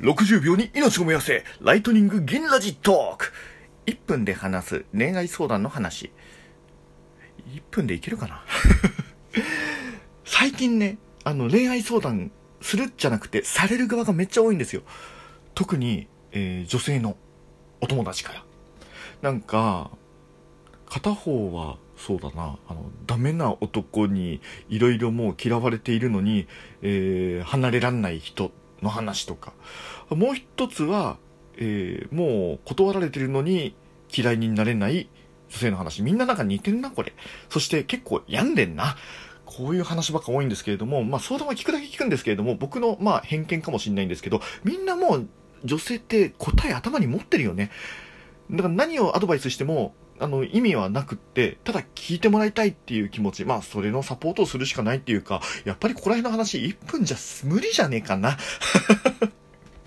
60秒に命を燃やせライトニング銀ラジトーク !1 分で話す恋愛相談の話。1分でいけるかな？最近ね、あの恋愛相談するじゃなくてされる側がめっちゃ多いんですよ。特に、えー、女性のお友達から。なんか、片方はそうだな、あの、ダメな男にいろいろもう嫌われているのに、えー、離れらんない人の話とか。もう一つは、えー、もう断られてるのに嫌いになれない女性の話。みんななんか似てんな、これ。そして結構病んでんな。こういう話ばっか多いんですけれども、まあ相談は聞くだけ聞くんですけれども、僕のまあ偏見かもしれないんですけど、みんなもう女性って答え頭に持ってるよね。だから何をアドバイスしても、あの、意味はなくって、ただ聞いてもらいたいっていう気持ち、まあ、それのサポートをするしかないっていうか、やっぱりここら辺の話1分じゃ無理じゃねえかな。